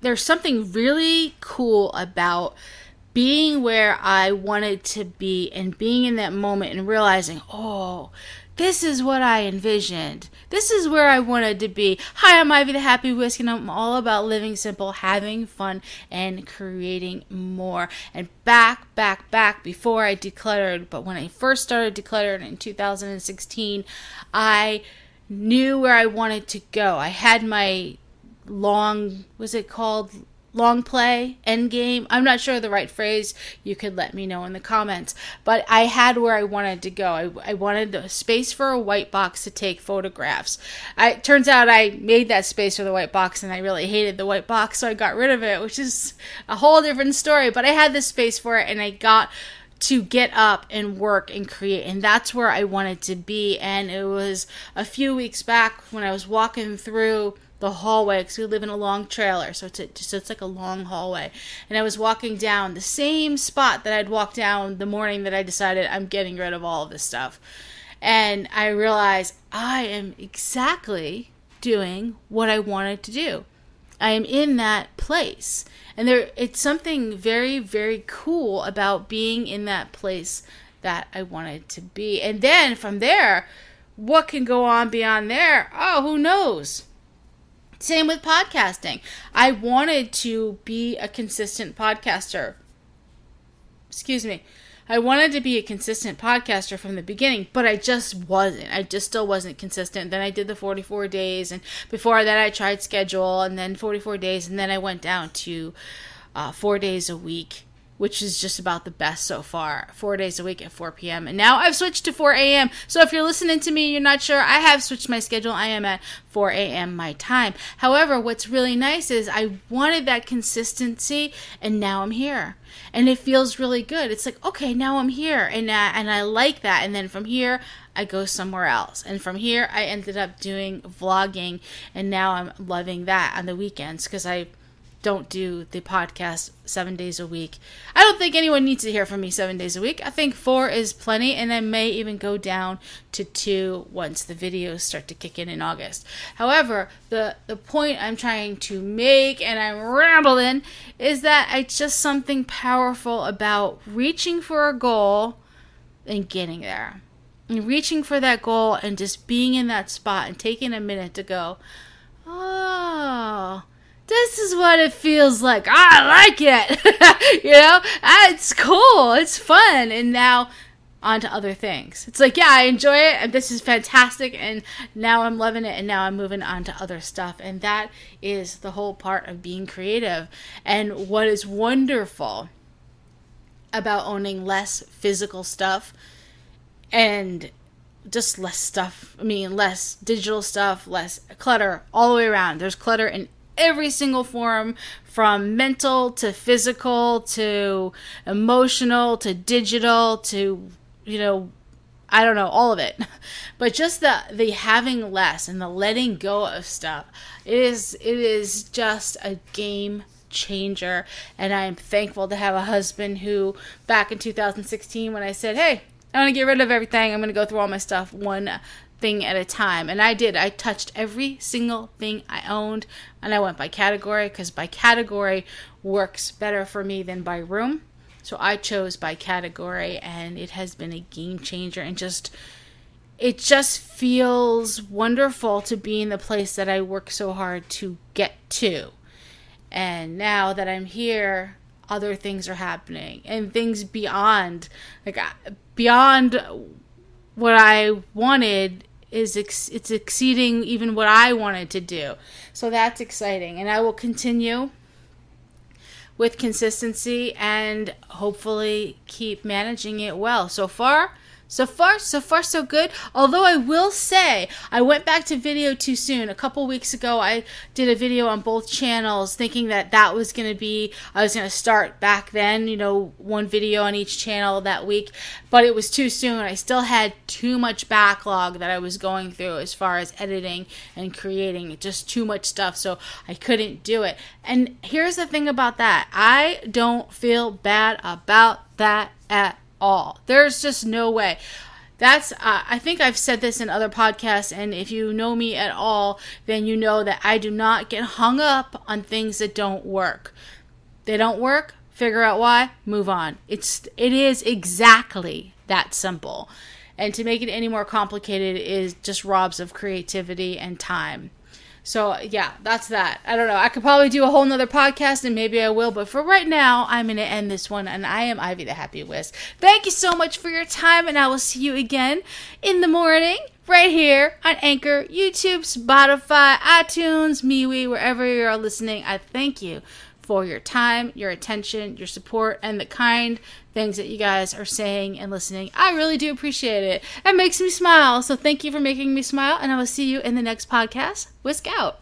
there's something really cool about being where I wanted to be and being in that moment and realizing, oh, this is what I envisioned. This is where I wanted to be. Hi, I'm Ivy the Happy Whisk, and I'm all about living simple, having fun, and creating more. And back, back, back before I decluttered, but when I first started decluttering in 2016, I knew where I wanted to go. I had my long, was it called? long play? End game i'm not sure the right phrase. You could let me know in the comments. But i had where i wanted to go. I, I wanted a space for a white box to take photographs. I, it turns out i made that space for the white box and i really hated the white box so i got rid of it which is a whole different story. But i had the space for it and i got to get up and work and create and that's where i wanted to be. And it was a few weeks back when i was walking through the hallway because we live in a long trailer, so it's a, so it's like a long hallway. And I was walking down the same spot that I'd walked down the morning that I decided I'm getting rid of all of this stuff, and I realized I am exactly doing what I wanted to do. I am in that place, and there it's something very very cool about being in that place that I wanted to be. And then from there, what can go on beyond there? Oh, who knows? Same with podcasting. I wanted to be a consistent podcaster. Excuse me. I wanted to be a consistent podcaster from the beginning, but I just wasn't. I just still wasn't consistent. Then I did the 44 days, and before that, I tried schedule, and then 44 days, and then I went down to uh, four days a week which is just about the best so far. Four days a week at 4 p.m. And now I've switched to 4 a.m. So if you're listening to me, and you're not sure, I have switched my schedule. I am at 4 a.m. my time. However, what's really nice is I wanted that consistency, and now I'm here. And it feels really good. It's like, okay, now I'm here, and and I like that. And then from here, I go somewhere else. And from here, I ended up doing vlogging, and now I'm loving that on the weekends because I don't do the podcast seven days a week. I don't think anyone needs to hear from me seven days a week. I think four is plenty, and I may even go down to two once the videos start to kick in in August. However, the the point I'm trying to make, and I'm rambling, is that it's just something powerful about reaching for a goal and getting there. And reaching for that goal and just being in that spot and taking a minute to go, oh, this is what it feels like. I like it. you know, it's cool. It's fun. And now on to other things. It's like, yeah, I enjoy it and this is fantastic and now I'm loving it and now I'm moving on to other stuff. And that is the whole part of being creative. And what is wonderful about owning less physical stuff and just less stuff. I mean, less digital stuff, less clutter all the way around. There's clutter in every single form from mental to physical to emotional to digital to you know I don't know all of it, but just the the having less and the letting go of stuff it is it is just a game changer and I'm thankful to have a husband who back in 2016 when I said, "Hey, I want to get rid of everything. I'm going to go through all my stuff one thing at a time. And I did. I touched every single thing I owned and I went by category because by category works better for me than by room. So I chose by category and it has been a game changer and just it just feels wonderful to be in the place that I work so hard to get to. And now that I'm here, other things are happening and things beyond like uh, beyond what I wanted is ex- it's exceeding even what I wanted to do. So that's exciting and I will continue with consistency and hopefully keep managing it well. So far, so far, so far, so good. Although I will say, I went back to video too soon. A couple weeks ago, I did a video on both channels thinking that that was going to be, I was going to start back then, you know, one video on each channel that week. But it was too soon. I still had too much backlog that I was going through as far as editing and creating. Just too much stuff. So I couldn't do it. And here's the thing about that I don't feel bad about that at all. There's just no way. that's uh, i think i've said this in other podcasts and if you know me at all then you know that i do not get hung up on things that don't work they don't work figure out why move on it's it is exactly that simple and to make it any more complicated is just robs of creativity and time so yeah, that's that. I don't know. I could probably do a whole nother podcast and maybe I will, but for right now, I'm gonna end this one and I am Ivy the Happy Whisk. Thank you so much for your time and I will see you again in the morning right here on Anchor, YouTube, Spotify, iTunes, MeWe, wherever you're listening. I thank you for your time, your attention, your support, and the kind things that you guys are saying and listening. I really do appreciate it. It makes me smile. So thank you for making me smile, and I will see you in the next podcast. Whisk out.